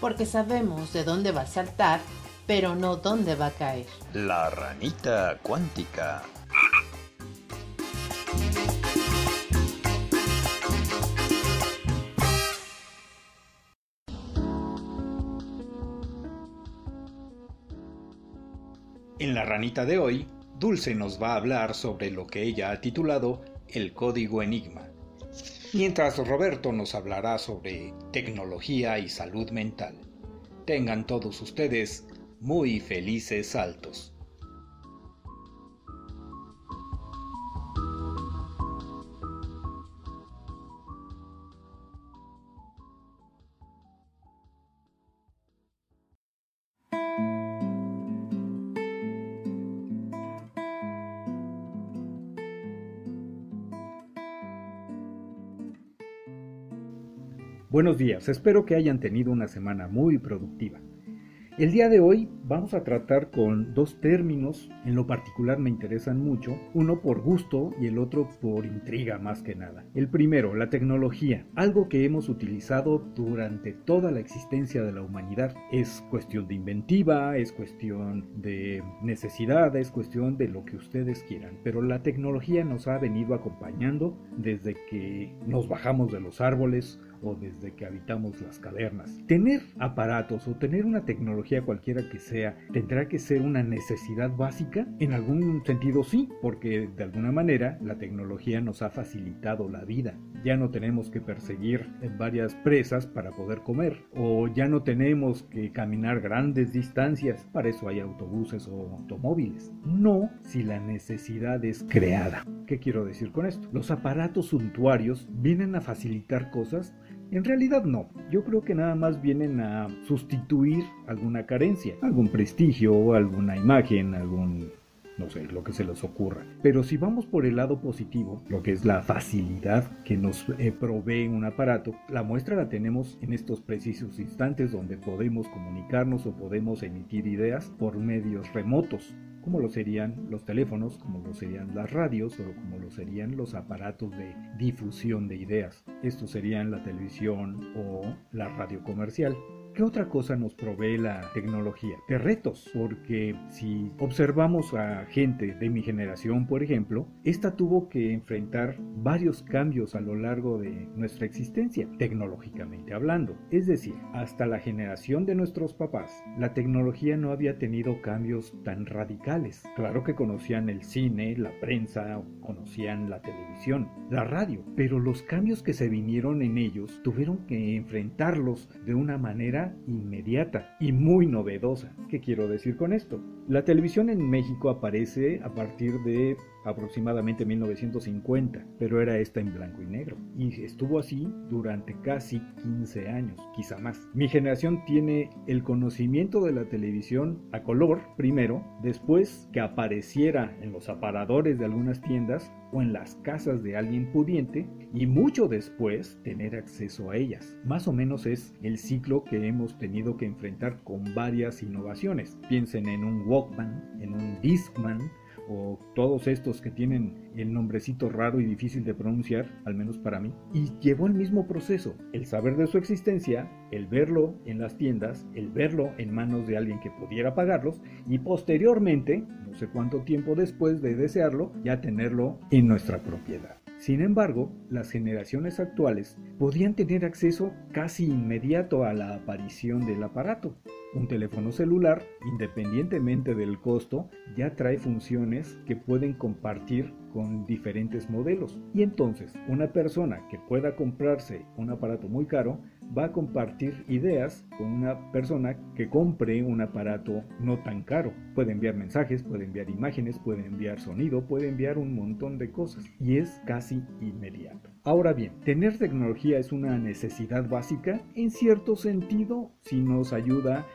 porque sabemos de dónde va a saltar, pero no dónde va a caer. La ranita cuántica. En la ranita de hoy, Dulce nos va a hablar sobre lo que ella ha titulado el código enigma, mientras Roberto nos hablará sobre tecnología y salud mental. Tengan todos ustedes muy felices saltos. Buenos días, espero que hayan tenido una semana muy productiva. El día de hoy vamos a tratar con dos términos, en lo particular me interesan mucho, uno por gusto y el otro por intriga más que nada. El primero, la tecnología, algo que hemos utilizado durante toda la existencia de la humanidad. Es cuestión de inventiva, es cuestión de necesidad, es cuestión de lo que ustedes quieran, pero la tecnología nos ha venido acompañando desde que nos bajamos de los árboles, o desde que habitamos las cavernas. Tener aparatos o tener una tecnología cualquiera que sea, ¿tendrá que ser una necesidad básica? En algún sentido sí, porque de alguna manera la tecnología nos ha facilitado la vida. Ya no tenemos que perseguir varias presas para poder comer, o ya no tenemos que caminar grandes distancias, para eso hay autobuses o automóviles. No si la necesidad es creada. ¿Qué quiero decir con esto? Los aparatos suntuarios vienen a facilitar cosas en realidad no, yo creo que nada más vienen a sustituir alguna carencia, algún prestigio, alguna imagen, algún no sé, lo que se les ocurra. Pero si vamos por el lado positivo, lo que es la facilidad que nos eh, provee un aparato, la muestra la tenemos en estos precisos instantes donde podemos comunicarnos o podemos emitir ideas por medios remotos como lo serían los teléfonos, como lo serían las radios o como lo serían los aparatos de difusión de ideas. Estos serían la televisión o la radio comercial. ¿Qué otra cosa nos provee la tecnología? De retos, porque si observamos a gente de mi generación, por ejemplo, esta tuvo que enfrentar varios cambios a lo largo de nuestra existencia, tecnológicamente hablando. Es decir, hasta la generación de nuestros papás, la tecnología no había tenido cambios tan radicales. Claro que conocían el cine, la prensa, conocían la televisión, la radio, pero los cambios que se vinieron en ellos tuvieron que enfrentarlos de una manera inmediata y muy novedosa. ¿Qué quiero decir con esto? La televisión en México aparece a partir de aproximadamente 1950, pero era esta en blanco y negro. Y estuvo así durante casi 15 años, quizá más. Mi generación tiene el conocimiento de la televisión a color primero, después que apareciera en los aparadores de algunas tiendas o en las casas de alguien pudiente y mucho después tener acceso a ellas. Más o menos es el ciclo que hemos tenido que enfrentar con varias innovaciones. Piensen en un Walkman, en un Discman, o todos estos que tienen el nombrecito raro y difícil de pronunciar, al menos para mí, y llevó el mismo proceso, el saber de su existencia, el verlo en las tiendas, el verlo en manos de alguien que pudiera pagarlos y posteriormente, no sé cuánto tiempo después de desearlo, ya tenerlo en nuestra propiedad. Sin embargo, las generaciones actuales podían tener acceso casi inmediato a la aparición del aparato. Un teléfono celular, independientemente del costo, ya trae funciones que pueden compartir con diferentes modelos. Y entonces, una persona que pueda comprarse un aparato muy caro va a compartir ideas con una persona que compre un aparato no tan caro. Puede enviar mensajes, puede enviar imágenes, puede enviar sonido, puede enviar un montón de cosas y es casi inmediato. Ahora bien, tener tecnología es una necesidad básica en cierto sentido si nos ayuda a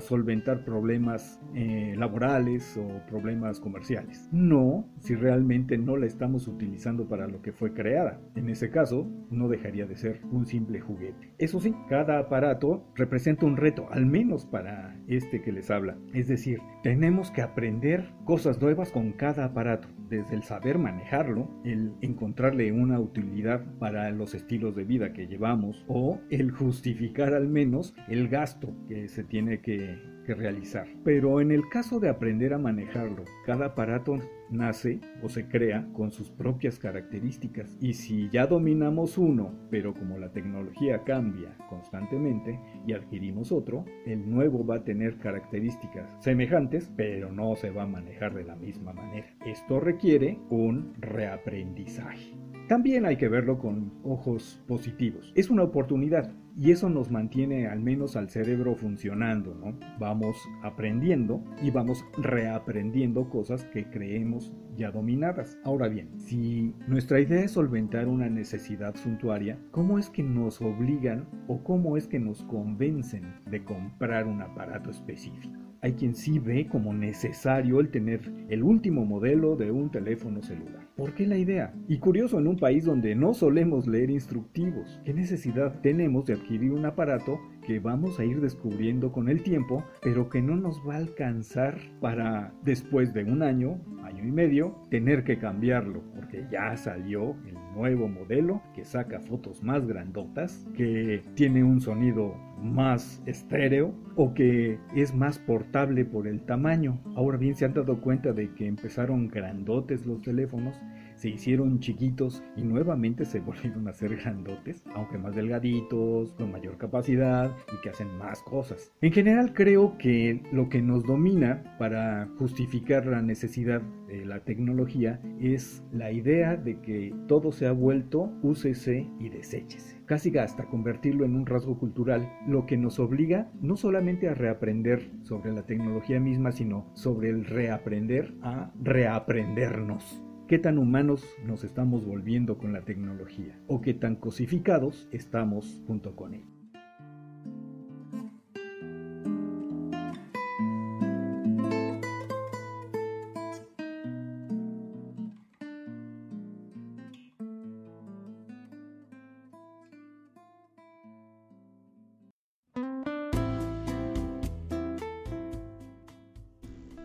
solventar problemas eh, laborales o problemas comerciales. No, si realmente no la estamos utilizando para lo que fue creada. En ese caso, no dejaría de ser un simple juguete. Eso sí, cada aparato representa un reto, al menos para este que les habla. Es decir, tenemos que aprender cosas nuevas con cada aparato, desde el saber manejarlo, el encontrarle una utilidad para los estilos de vida que llevamos o el justificar al menos el gasto que se tiene que, realizar. Pero en el caso de aprender a manejarlo, cada aparato nace o se crea con sus propias características. Y si ya dominamos uno, pero como la tecnología cambia constantemente y adquirimos otro, el nuevo va a tener características semejantes, pero no se va a manejar de la misma manera. Esto requiere un reaprendizaje. También hay que verlo con ojos positivos. Es una oportunidad y eso nos mantiene al menos al cerebro funcionando, ¿no? Vamos aprendiendo y vamos reaprendiendo cosas que creemos ya dominadas. Ahora bien, si nuestra idea es solventar una necesidad suntuaria, ¿cómo es que nos obligan o cómo es que nos convencen de comprar un aparato específico? Hay quien sí ve como necesario el tener el último modelo de un teléfono celular. ¿Por qué la idea? Y curioso en un país donde no solemos leer instructivos. ¿Qué necesidad tenemos de adquirir un aparato que vamos a ir descubriendo con el tiempo, pero que no nos va a alcanzar para después de un año, año y medio, tener que cambiarlo, porque ya salió el nuevo modelo que saca fotos más grandotas, que tiene un sonido más estéreo o que es más portable por el tamaño. Ahora bien, se han dado cuenta de que empezaron grandotes los teléfonos se hicieron chiquitos y nuevamente se volvieron a ser grandotes, aunque más delgaditos, con mayor capacidad y que hacen más cosas. En general creo que lo que nos domina para justificar la necesidad de la tecnología es la idea de que todo se ha vuelto úsese y deséchese casi hasta convertirlo en un rasgo cultural, lo que nos obliga no solamente a reaprender sobre la tecnología misma, sino sobre el reaprender a reaprendernos qué tan humanos nos estamos volviendo con la tecnología o qué tan cosificados estamos junto con ella.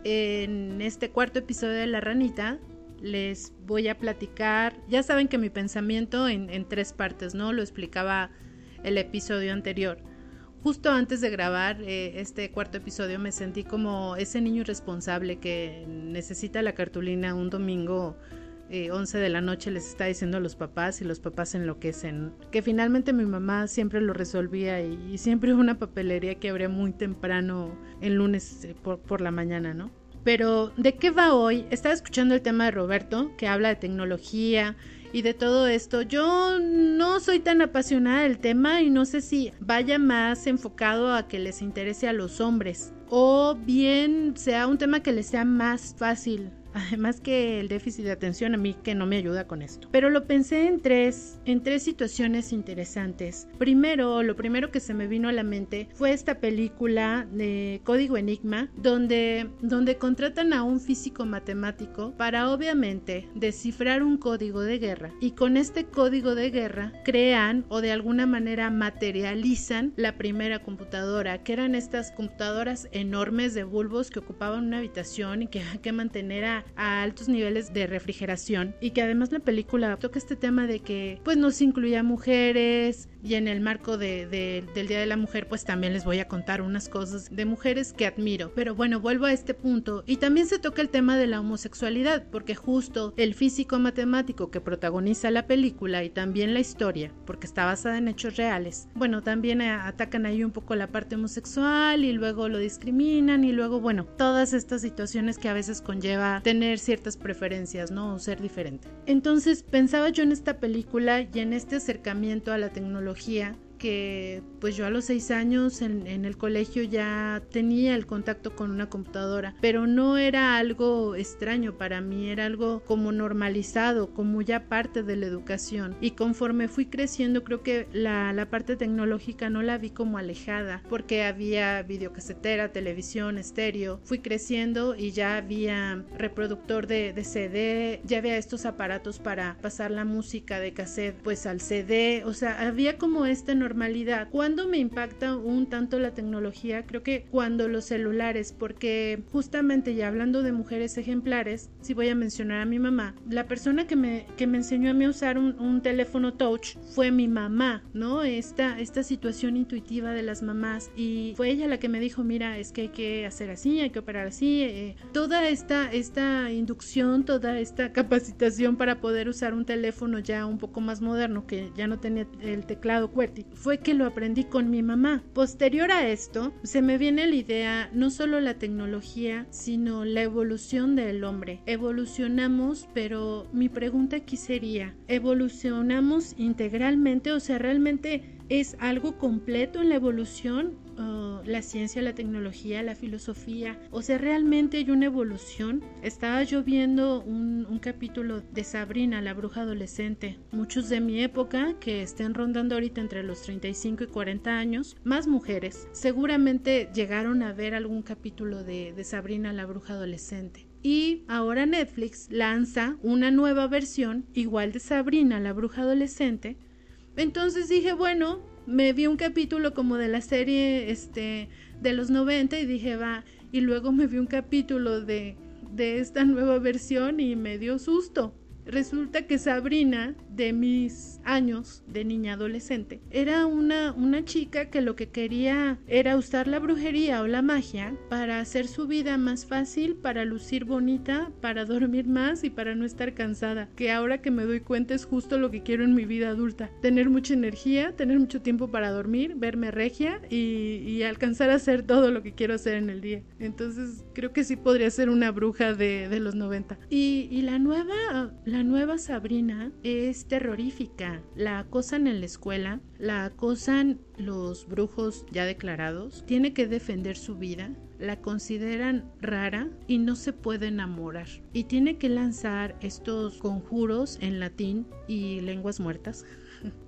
En este cuarto episodio de La Ranita les voy a platicar, ya saben que mi pensamiento en, tres partes, ¿no? Lo explicaba el episodio anterior. Justo antes de grabar eh, este cuarto episodio me sentí como ese niño irresponsable que necesita la cartulina un domingo 11 eh, de la noche les está diciendo a los papás y los papás enloquecen. Que finalmente mi mamá siempre lo resolvía y, siempre hubo una papelería que abría muy temprano el lunes eh, por la mañana, ¿no? Pero, ¿de qué va hoy? Estaba escuchando el tema de Roberto, que habla de tecnología y de todo esto. Yo no soy tan apasionada del tema y no sé si vaya más enfocado a que les interese a los hombres o bien sea un tema que les sea más fácil además que el déficit de atención a mí que no me ayuda con esto. Pero lo pensé en tres, en tres situaciones interesantes. Primero, lo primero que se me vino a la mente fue esta película de Código Enigma, donde, donde contratan a un físico matemático para obviamente descifrar un código de guerra y con este código de guerra crean o de alguna manera materializan la primera computadora, que eran estas computadoras enormes de bulbos que ocupaban una habitación y que había que mantener a a, altos niveles de refrigeración y que además la película toca este tema de que pues no se incluía mujeres, y en el marco de, del Día de la Mujer pues también les voy a contar unas cosas de mujeres que admiro. Pero bueno, vuelvo a este punto y también se toca el tema de la homosexualidad porque justo el físico matemático que protagoniza la película y también la historia, porque está basada en hechos reales, bueno, también atacan ahí un poco la parte homosexual y luego lo discriminan y luego, bueno, todas estas situaciones que a veces conlleva tener ciertas preferencias, ¿no? O ser diferente. Entonces pensaba yo en esta película y en este acercamiento a la tecnología que pues yo a los seis años en, el colegio ya tenía el contacto con una computadora, pero no era algo extraño para mí, era algo como normalizado, como ya parte de la educación. Y conforme fui creciendo, creo que la, la parte tecnológica no la vi como alejada, porque había videocasetera, televisión, estéreo. Fui creciendo y ya había reproductor de, de CD, ya había estos aparatos para pasar la música de cassette pues al CD, o sea, había como esta normalidad. ¿Cuándo me impacta un tanto la tecnología? Creo que cuando los celulares, porque justamente ya hablando de mujeres ejemplares, si voy a mencionar a mi mamá, la persona que me, que me enseñó a mí a usar un, un teléfono touch fue mi mamá, ¿no? Esta, esta situación intuitiva de las mamás y fue ella la que me dijo, mira, es que hay que hacer así, hay que operar así, eh, toda esta, esta inducción, toda esta capacitación para poder usar un teléfono ya un poco más moderno que ya no tenía el teclado QWERTY, fue que lo aprendí con mi mamá. Posterior a esto, se me viene la idea no solo la tecnología, sino la evolución del hombre. Evolucionamos, pero mi pregunta aquí sería, ¿evolucionamos integralmente? O sea, ¿realmente es algo completo en la evolución? Uh, la ciencia, la tecnología, la filosofía. O sea, realmente hay una evolución. Estaba yo viendo un, un, capítulo de Sabrina, la bruja adolescente. Muchos de mi época, que estén rondando ahorita entre los 35 y 40 años, más mujeres, seguramente llegaron a ver algún capítulo de, de Sabrina, la bruja adolescente. Y ahora Netflix lanza una nueva versión, igual de Sabrina, la bruja adolescente. Entonces dije, bueno, me vi un capítulo como de la serie este de los 90 y dije, va, y luego me vi un capítulo de de esta nueva versión y me dio susto. Resulta que Sabrina, de mis años de niña adolescente, era una, una chica que lo que quería era usar la brujería o la magia para hacer su vida más fácil, para lucir bonita, para dormir más y para no estar cansada. Que ahora que me doy cuenta es justo lo que quiero en mi vida adulta. Tener mucha energía, tener mucho tiempo para dormir, verme regia y, alcanzar a hacer todo lo que quiero hacer en el día. Entonces creo que sí podría ser una bruja de, de los 90. Y, y la nueva... La la nueva Sabrina es terrorífica. La acosan en la escuela, la acosan los brujos ya declarados, tiene que defender su vida, la consideran rara y no se puede enamorar. Y tiene que lanzar estos conjuros en latín y lenguas muertas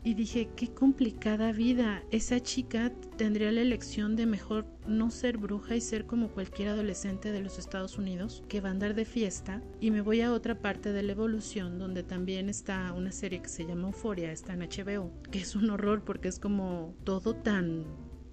y dije, qué complicada vida. Esa chica tendría la elección de mejor no ser bruja y ser como cualquier adolescente de los Estados Unidos que va a andar de fiesta. Y me voy a otra parte de la evolución donde también está una serie que se llama Euforia, está en HBO, que es un horror porque es como todo tan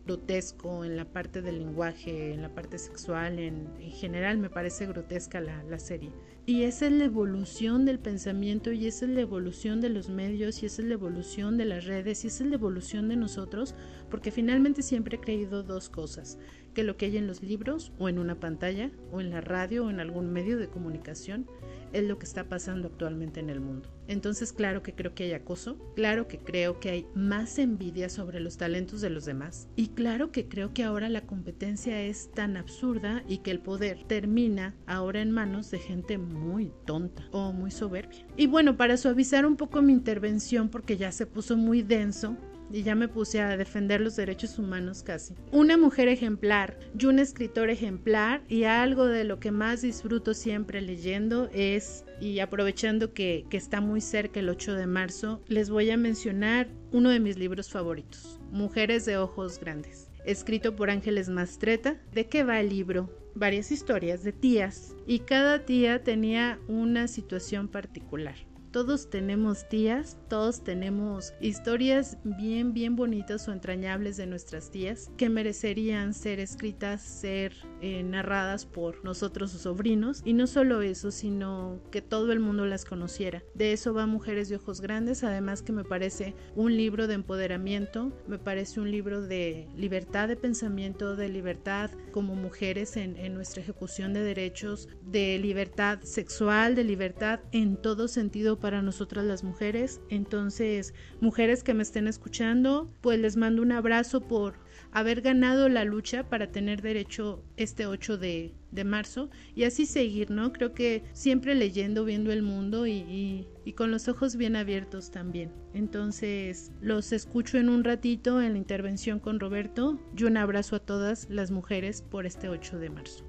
grotesco en la parte del lenguaje, en la parte sexual, en, en general me parece grotesca la, la, serie. Y esa es la evolución del pensamiento y esa es la evolución de los medios y esa es la evolución de las redes y esa es la evolución de nosotros, porque finalmente siempre he creído dos cosas, que lo que hay en los libros o en una pantalla o en la radio o en algún medio de comunicación es lo que está pasando actualmente en el mundo. Entonces, claro que creo que hay acoso, claro que creo que hay más envidia sobre los talentos de los demás y claro que creo que ahora la competencia es tan absurda y que el poder termina ahora en manos de gente muy tonta o muy soberbia. Y bueno, para suavizar un poco mi intervención porque ya se puso muy denso, y ya me puse a defender los derechos humanos casi. Una mujer ejemplar y un escritor ejemplar y algo de lo que más disfruto siempre leyendo es, y aprovechando que, que está muy cerca el 8 de marzo, les voy a mencionar uno de mis libros favoritos, Mujeres de Ojos Grandes, escrito por Ángeles Mastreta. ¿De qué va el libro? Varias historias de tías y cada tía tenía una situación particular. Todos tenemos tías, todos tenemos historias bien, bien bonitas o entrañables de nuestras tías que merecerían ser escritas, ser eh, narradas por nosotros sus sobrinos. Y no solo eso, sino que todo el mundo las conociera. De eso va Mujeres de Ojos Grandes, además que me parece un libro de empoderamiento, me parece un libro de libertad de pensamiento, de libertad como mujeres en, en nuestra ejecución de derechos, de libertad sexual, de libertad en todo sentido para nosotras las mujeres. Entonces, mujeres que me estén escuchando, pues les mando un abrazo por haber ganado la lucha para tener derecho este 8 de, marzo y así seguir, ¿no? Creo que siempre leyendo, viendo el mundo y, y, con los ojos bien abiertos también. Entonces, los escucho en un ratito en la intervención con Roberto y un abrazo a todas las mujeres por este 8 de marzo.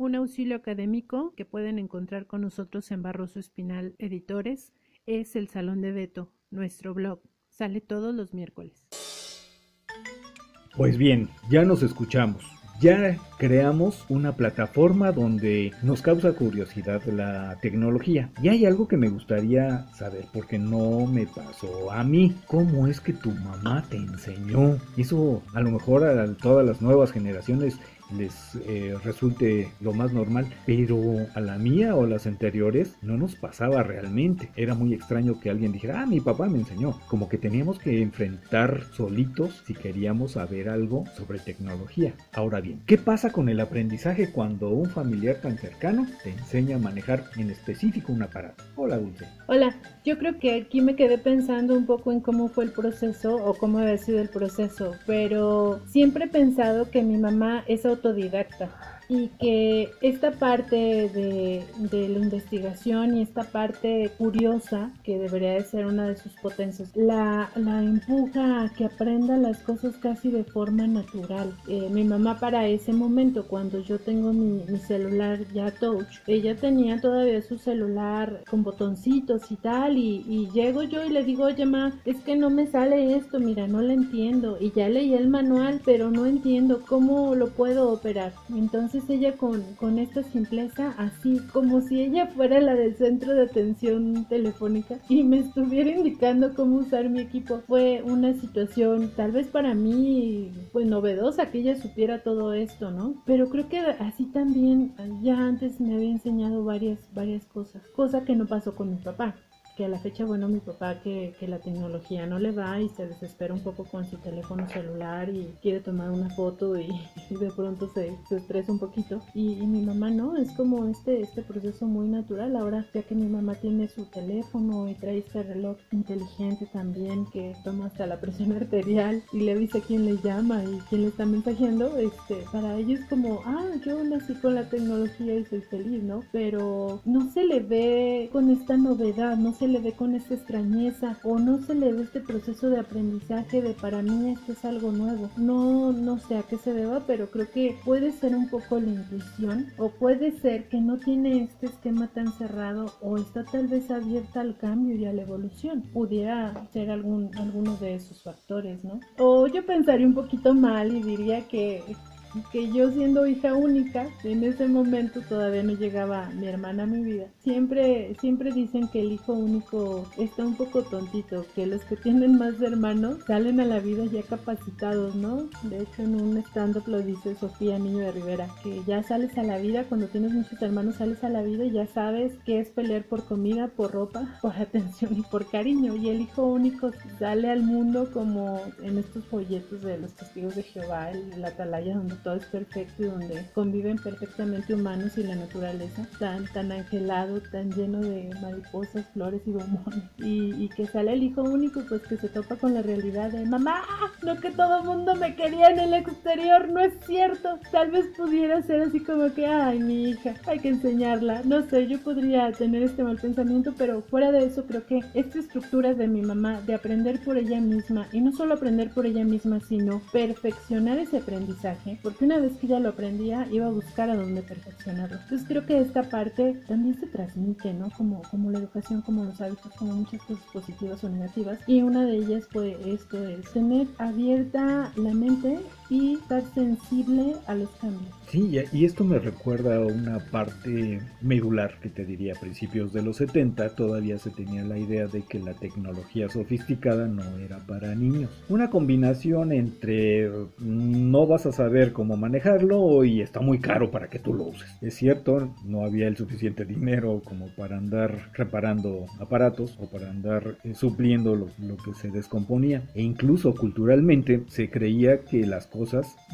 Un auxilio académico que pueden encontrar con nosotros en Barroso Espinal Editores es el Salón de Beto, nuestro blog. Sale todos los miércoles. Pues bien, ya nos escuchamos. Ya creamos una plataforma donde nos causa curiosidad la tecnología. Y hay algo que me gustaría saber porque no me pasó a mí. ¿Cómo es que tu mamá te enseñó? Eso a lo mejor a todas las nuevas generaciones les eh, resulte lo más normal, pero a la mía o las anteriores no nos pasaba realmente. Era muy extraño que alguien dijera, ah, mi papá me enseñó. Como que teníamos que enfrentar solitos si queríamos saber algo sobre tecnología. Ahora bien, ¿qué pasa con el aprendizaje cuando un familiar tan cercano te enseña a manejar en específico un aparato? Hola, Dulce. Hola, yo creo que aquí me quedé pensando un poco en cómo fue el proceso o cómo había sido el proceso, pero siempre he pensado que mi mamá es autodidacta y que esta parte de, la investigación y esta parte curiosa, que debería de ser una de sus potencias, la, la empuja a que aprenda las cosas casi de forma natural. Eh, mi mamá para ese momento, cuando yo tengo mi, celular ya touch, ella tenía todavía su celular con botoncitos y tal, y, y llego yo y le digo, oye ma, es que no me sale esto, mira, no lo entiendo, y ya leí el manual, pero no entiendo cómo lo puedo operar. Entonces, ella con, con esta simpleza, así como si ella fuera la del centro de atención telefónica y me estuviera indicando cómo usar mi equipo. Fue una situación tal vez para mí pues novedosa que ella supiera todo esto, ¿no? Pero creo que así también ya antes me había enseñado varias, varias cosas, cosa que no pasó con mi papá que a la fecha, bueno, mi papá que, que, la tecnología no le va y se desespera un poco con su teléfono celular y quiere tomar una foto y, de pronto se, se, estresa un poquito. Y, mi mamá no, es como este, este proceso muy natural. Ahora ya que mi mamá tiene su teléfono y trae este reloj inteligente también que toma hasta la presión arterial y le avisa quién le llama y quién le está mensajeando, este, para ellos es como, ah, yo nací con la tecnología y soy feliz, ¿no? Pero no se le ve con esta novedad, no se le ve con esta extrañeza o no se le ve este proceso de aprendizaje de para mí esto es algo nuevo. No, no sé a qué se deba, pero creo que puede ser un poco la intuición o puede ser que no tiene este esquema tan cerrado o está tal vez abierta al cambio y a la evolución. Pudiera ser algún, alguno de esos factores, ¿no? O yo pensaría un poquito mal y diría que que yo siendo hija única, en ese momento todavía no llegaba mi hermana a mi vida. Siempre, siempre dicen que el hijo único está un poco tontito, que los que tienen más hermanos salen a la vida ya capacitados, ¿no? De hecho, en un stand-up lo dice Sofía Niño de Rivera, que ya sales a la vida, cuando tienes muchos hermanos sales a la vida y ya sabes qué es pelear por comida, por ropa, por atención y por cariño. Y el hijo único sale al mundo como en estos folletos de los testigos de Jehová, la atalaya donde todo es perfecto y donde conviven perfectamente humanos y la naturaleza, tan, tan angelado, tan lleno de mariposas, flores y bombones. Y, que sale el hijo único, pues que se topa con la realidad de mamá, no que todo mundo me quería en el exterior, no es cierto. Tal vez pudiera ser así como que, ay, mi hija, hay que enseñarla. No sé, yo podría tener este mal pensamiento, pero fuera de eso creo que esta estructura de mi mamá, de aprender por ella misma, y no solo aprender por ella misma, sino perfeccionar ese aprendizaje, porque una vez que ya lo aprendía, iba a buscar a dónde perfeccionarlo. Entonces creo que esta parte también se transmite, ¿no? Como, como la educación, como los hábitos, como muchas cosas positivas o negativas. Y una de ellas, pues, esto es tener abierta la mente y estar sensible a los cambios. Sí, y esto me recuerda a una parte medular que te diría a principios de los 70 todavía se tenía la idea de que la tecnología sofisticada no era para niños. Una combinación entre mm, no vas a saber cómo manejarlo y está muy caro para que tú lo uses. Es cierto, no había el suficiente dinero como para andar reparando aparatos o para andar eh, supliendo lo, lo que se descomponía. E incluso culturalmente se creía que las cosas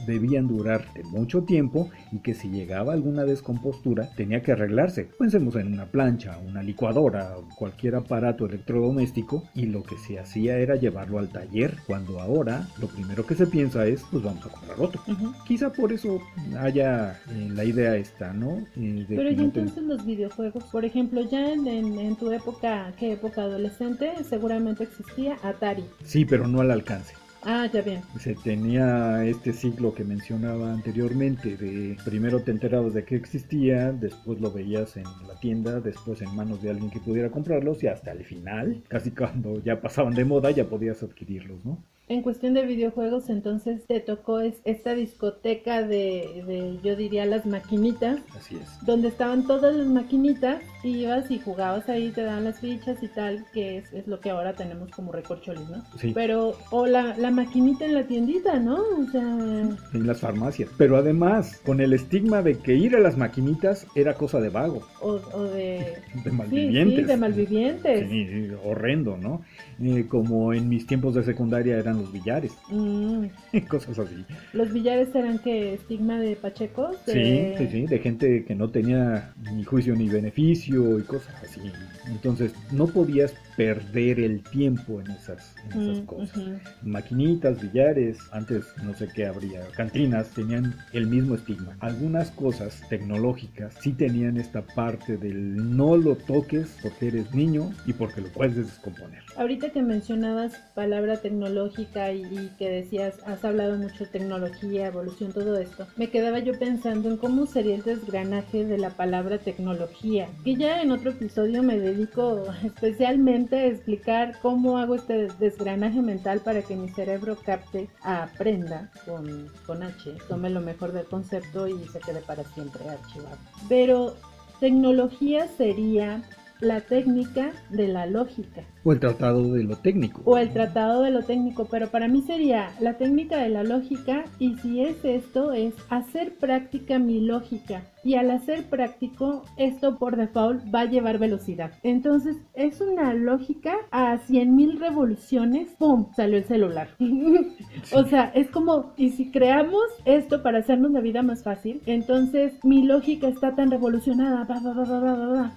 debían durar de mucho tiempo y que si llegaba alguna descompostura tenía que arreglarse. Pensemos en una plancha, una licuadora, cualquier aparato electrodoméstico y lo que se hacía era llevarlo al taller, cuando ahora lo primero que se piensa es pues vamos a comprar otro. Quizá por eso haya eh, la idea esta, ¿no? Eh, Pero y entonces los videojuegos, por ejemplo, ya en, en tu época, ¿qué época adolescente? Seguramente existía Atari. Sí, pero no al alcance. Ah, ya bien. Se tenía este ciclo que mencionaba anteriormente, de primero te enterabas de que existía, después lo veías en la tienda, después en manos de alguien que pudiera comprarlos y hasta el final, casi cuando ya pasaban de moda, ya podías adquirirlos, ¿no? En cuestión de videojuegos, entonces te tocó esta discoteca de, yo diría, las maquinitas. Así es. Donde estaban todas las maquinitas, y ibas y jugabas ahí, te daban las fichas y tal, que es, es lo que ahora tenemos como recorcholis, ¿no? Sí. Pero, o la, la maquinita en la tiendita, ¿no? O sea... En las farmacias. Pero además, con el estigma de que ir a las maquinitas era cosa de vago. O, de... de malvivientes. Sí, sí, de malvivientes. Sí, horrendo, ¿no? Eh, como en mis tiempos de secundaria eran los billares. Mm. Cosas así. ¿Los billares eran que estigma de pachecos? Sí, sí, sí, de gente que no tenía ni juicio ni beneficio y cosas así. Entonces no podías perder el tiempo en esas, esas mm, cosas. Maquinitas, billares, antes no sé qué habría, cantinas, tenían el mismo estigma. Algunas cosas tecnológicas sí tenían esta parte del no lo toques porque eres niño y porque lo puedes descomponer. Ahorita que mencionabas palabra tecnológica y, que decías, has hablado mucho de tecnología, evolución, todo esto, me quedaba yo pensando en cómo sería el desgranaje de la palabra tecnología, que ya en otro episodio me dedico especialmente explicar cómo hago este desgranaje mental para que mi cerebro capte, aprenda con, con H, tome lo mejor del concepto y se quede para siempre archivado. Pero tecnología sería la técnica de la lógica. O el tratado de lo técnico. O el tratado de lo técnico, pero para mí sería la técnica de la lógica y si es esto es hacer práctica mi lógica y al hacer práctico esto por default va a llevar velocidad. Entonces es una lógica a 100.000 revoluciones, ¡pum! salió el celular. o sea, es como, y si creamos esto para hacernos la vida más fácil, entonces mi lógica está tan revolucionada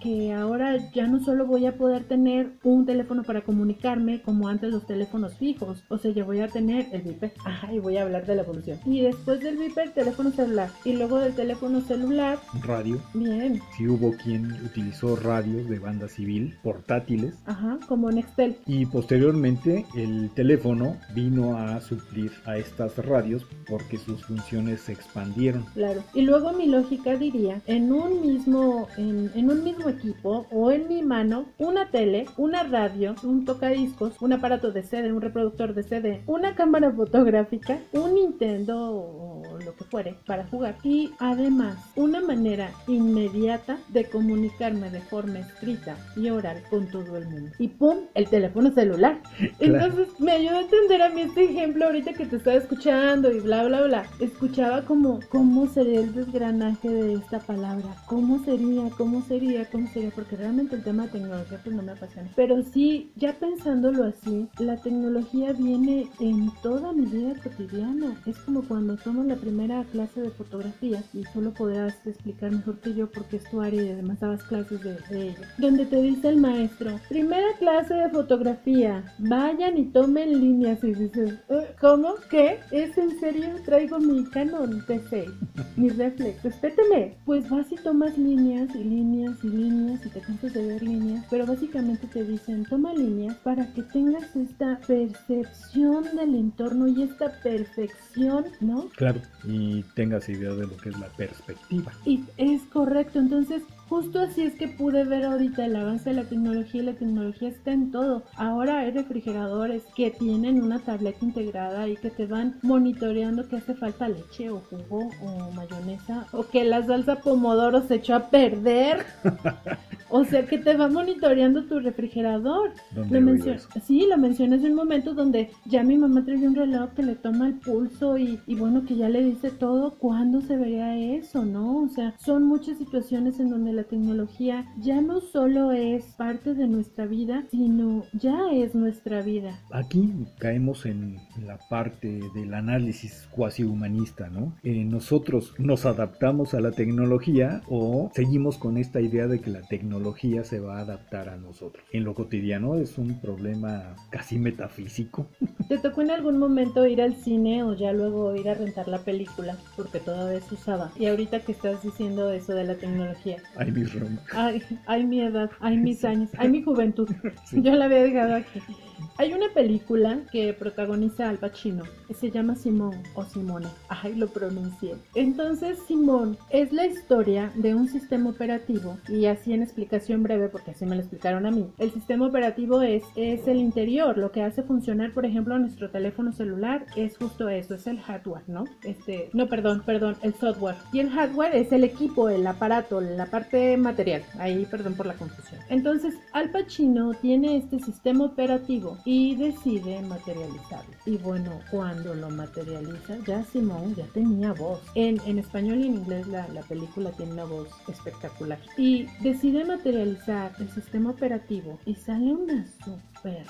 que ahora ya no solo voy a poder tener un teléfono para comunicarme como antes los teléfonos fijos, o sea, ya voy a tener el Viper, ajá, y voy a hablar de la evolución. Y después del Viper, teléfono celular, y luego del teléfono celular, radio. Bien. Si hubo quien utilizó radios de banda civil portátiles. Ajá, como Nextel. Y posteriormente el teléfono vino a suplir a estas radios porque sus funciones se expandieron. Claro. Y luego mi lógica diría, en un mismo, en, en un mismo equipo o en mi mano, una tele, una radio, un tocadiscos, un aparato de CD, un reproductor de CD, una cámara fotográfica, un Nintendo o lo que fuere para jugar y además una manera inmediata de comunicarme de forma escrita y oral con todo el mundo. Y pum, el teléfono celular. Entonces me ayudó a entender a mí este ejemplo ahorita que te estaba escuchando y bla, bla, bla. Escuchaba como cómo sería el desgranaje de esta palabra. ¿Cómo sería? ¿Cómo sería? ¿Cómo sería? Porque realmente el tema de tecnología pues no me apasiona. Pero sí, ya pensándolo así, la tecnología viene en toda mi vida cotidiana. Es como cuando tomo la primera clase de fotografía y solo podrás explicar mejor que yo porque es tu área y además dabas clases de, ello. Donde te dice el maestro, primera clase de fotografía, vayan y tomen líneas y dices, ¿Eh? ¿cómo? ¿Qué? ¿Es en serio? Traigo mi Canon T6, mi reflex, respéteme. Pues vas y tomas líneas y líneas y líneas y te cansas de ver líneas, pero básicamente te dicen, toma líneas para que tengas esta percepción del entorno y esta perfección, ¿no? Claro, y tengas idea de lo que es la perspectiva. Y es correcto, entonces Justo así es que pude ver ahorita el avance de la tecnología y la tecnología está en todo. Ahora hay refrigeradores que tienen una tableta integrada y que te van monitoreando que hace falta leche o jugo o mayonesa o que la salsa pomodoro se echó a perder. o sea que te va monitoreando tu refrigerador. Lo sí, lo mencioné en un momento donde ya mi mamá trae un reloj que le toma el pulso y, y bueno que ya le dice todo. ¿Cuándo se vería eso, no? O sea, son muchas situaciones en donde la tecnología ya no solo es parte de nuestra vida, sino ya es nuestra vida. Aquí caemos en la parte del análisis cuasi humanista, ¿no? Eh, nosotros nos adaptamos a la tecnología o seguimos con esta idea de que la tecnología se va a adaptar a nosotros. En lo cotidiano es un problema casi metafísico. ¿Te tocó en algún momento ir al cine o ya luego ir a rentar la película? Porque todavía se usaba. Y ahorita que estás diciendo eso de la tecnología, Ay, ay, mi edad, ay, mis años, ay, mi juventud. Yo la había dejado aquí. Hay una película que protagoniza Al Pacino, se llama Simón o Simone, ay lo pronuncié. Entonces Simón es la historia de un sistema operativo y así en explicación breve porque así me lo explicaron a mí. El sistema operativo es, es el interior, lo que hace funcionar por ejemplo nuestro teléfono celular es justo eso, es el hardware, ¿no? Este, no, perdón, perdón, el software. Y el hardware es el equipo, el aparato, la parte material. Ahí, perdón por la confusión. Entonces Al Pacino tiene este sistema operativo y decide materializarlo. Y bueno, cuando lo materializa, ya Simón ya tenía voz. En, en español y en inglés la, la película tiene una voz espectacular. Y decide materializar el sistema operativo y sale una super mujer.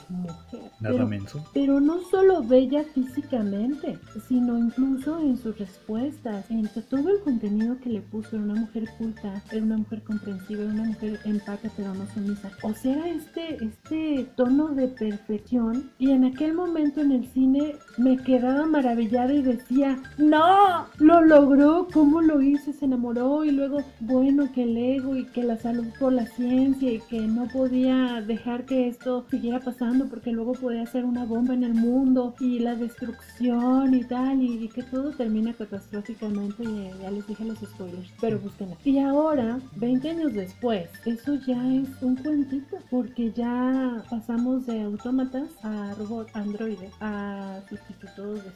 Nada pero. Pero no solo bella físicamente, sino incluso en sus respuestas, en todo el contenido que le puso. Era una mujer culta, era una mujer comprensiva, era una mujer empática pero no sumisa. O sea, este, este tono de perfección. Y en aquel momento en el cine me quedaba maravillada y decía, no, lo logró, ¿cómo lo hizo? Se enamoró y luego, bueno, que el ego y que la salud por la ciencia y que no podía dejar que esto siguiera pasando porque luego podía ser una bomba en el mundo y la destrucción y tal y, que todo termina catastróficamente y ya les dije los spoilers, pero búsquenla. Y ahora, 20 años después, eso ya es un cuentito porque ya pasamos de autómatas a robots, androides, a sustitutos de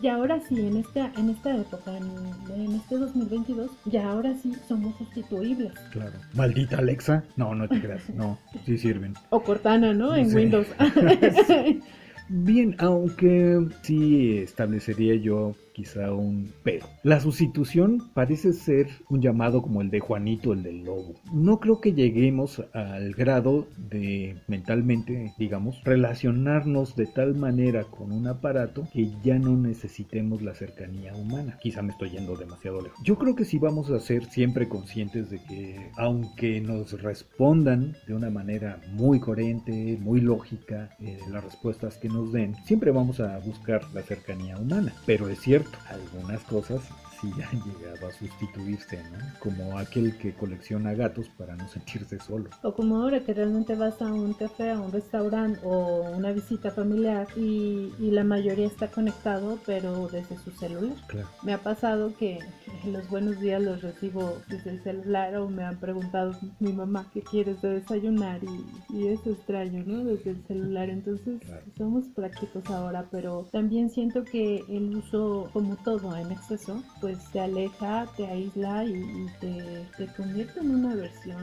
Y ahora sí, en esta, en esta época, en, en, este 2022, ya ahora sí somos sustituibles. Claro. Maldita Alexa. No, no te creas. No, sí sirven. O Cortana, ¿no? En. Windows. Bien, aunque sí establecería yo quizá un pero. La sustitución parece ser un llamado como el de Juanito, el del lobo. No creo que lleguemos al grado de mentalmente, digamos, relacionarnos de tal manera con un aparato que ya no necesitemos la cercanía humana. Quizá me estoy yendo demasiado lejos. Yo creo que sí vamos a ser siempre conscientes de que aunque nos respondan de una manera muy coherente, muy lógica, eh, las respuestas que nos den, siempre vamos a buscar la cercanía humana. Pero es cierto, algunas cosas sí han llegado a sustituirse, ¿no? Como aquel que colecciona gatos para no sentirse solo. O como ahora que realmente vas a un café, a un restaurante o una visita familiar y, y la mayoría está conectado, pero desde su celular. Claro. Me ha pasado que los buenos días los recibo desde el celular o me han preguntado mi mamá qué quieres de desayunar y, y es extraño, ¿no? Desde el celular. Entonces Claro. somos prácticos ahora, pero también siento que el uso, como todo en exceso, pues te aleja, te aísla y, y te, te convierte en una versión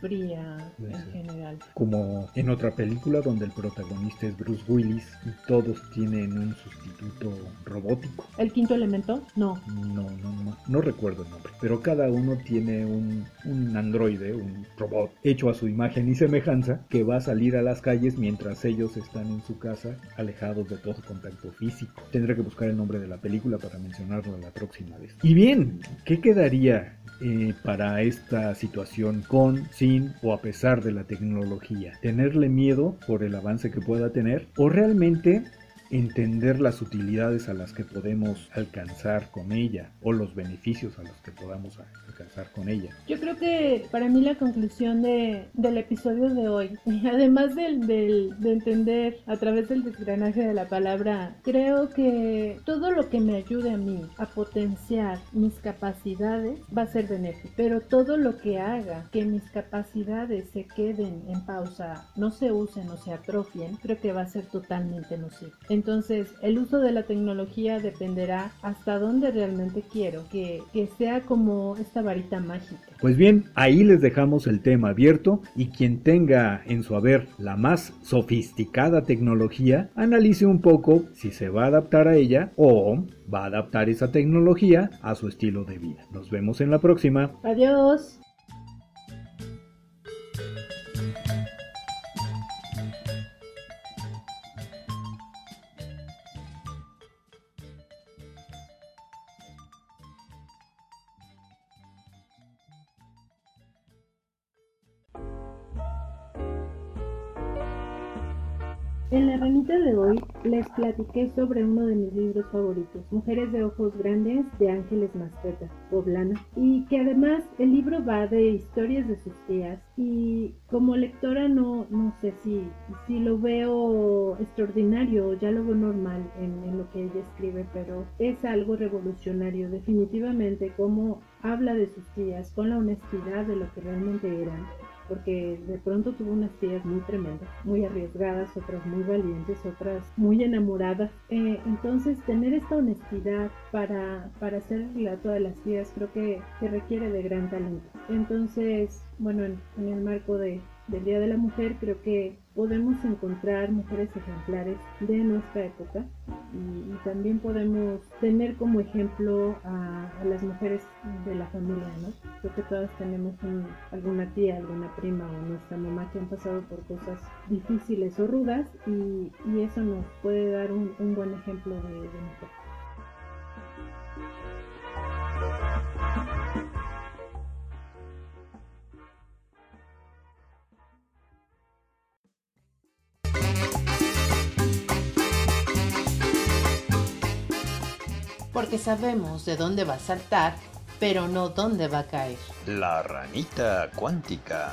fría en general. Como en otra película donde el protagonista es Bruce Willis y todos tienen un sustituto robótico. ¿El quinto elemento? No. No, no, no, no recuerdo el nombre, pero cada uno tiene un, un androide, un robot hecho a su imagen y semejanza que va a salir a las calles mientras ellos están en su casa alejados de todo contacto físico. Tendré que buscar el nombre de la película para mencionarlo la próxima vez. Y bien, ¿qué quedaría eh, para esta situación con, sin o a pesar de la tecnología? ¿Tenerle miedo por el avance que pueda tener o realmente entender las utilidades a las que podemos alcanzar con ella o los beneficios a los que podamos alcanzar con ella. Yo creo que para mí la conclusión de, del episodio de hoy, además del, del, de entender a través del desgranaje de la palabra, creo que todo lo que me ayude a mí a potenciar mis capacidades va a ser benéfico, pero todo lo que haga que mis capacidades se queden en pausa, no se usen o se atrofien, creo que va a ser totalmente nocivo. El uso de la tecnología dependerá hasta dónde realmente quiero que, que sea como esta varita mágica. Pues bien, ahí les dejamos el tema abierto y quien tenga en su haber la más sofisticada tecnología, analice un poco si se va a adaptar a ella o va a adaptar esa tecnología a su estilo de vida. Nos vemos en la próxima. Adiós. Platiqué sobre uno de mis libros favoritos, Mujeres de Ojos Grandes de Ángeles Mastreta, poblana, y que además el libro va de historias de sus tías y como lectora no, no sé si, si lo veo extraordinario ya lo veo normal en, en lo que ella escribe, pero es algo revolucionario definitivamente como habla de sus tías con la honestidad de lo que realmente eran porque de pronto tuvo unas tías muy tremendas, muy arriesgadas, otras muy valientes, otras muy enamoradas. Eh, entonces, tener esta honestidad para, para hacer el relato de las tías creo que, requiere de gran talento. Entonces, bueno, en, en el marco de, del Día de la Mujer, creo que podemos encontrar mujeres ejemplares de nuestra época y, y también podemos tener como ejemplo a, a, las mujeres de la familia, ¿no? Creo que todas tenemos un, alguna tía, alguna prima o nuestra mamá que han pasado por cosas difíciles o rudas y, y eso nos puede dar un, buen ejemplo de, de. Porque sabemos de dónde va a saltar, pero no dónde va a caer. La ranita cuántica.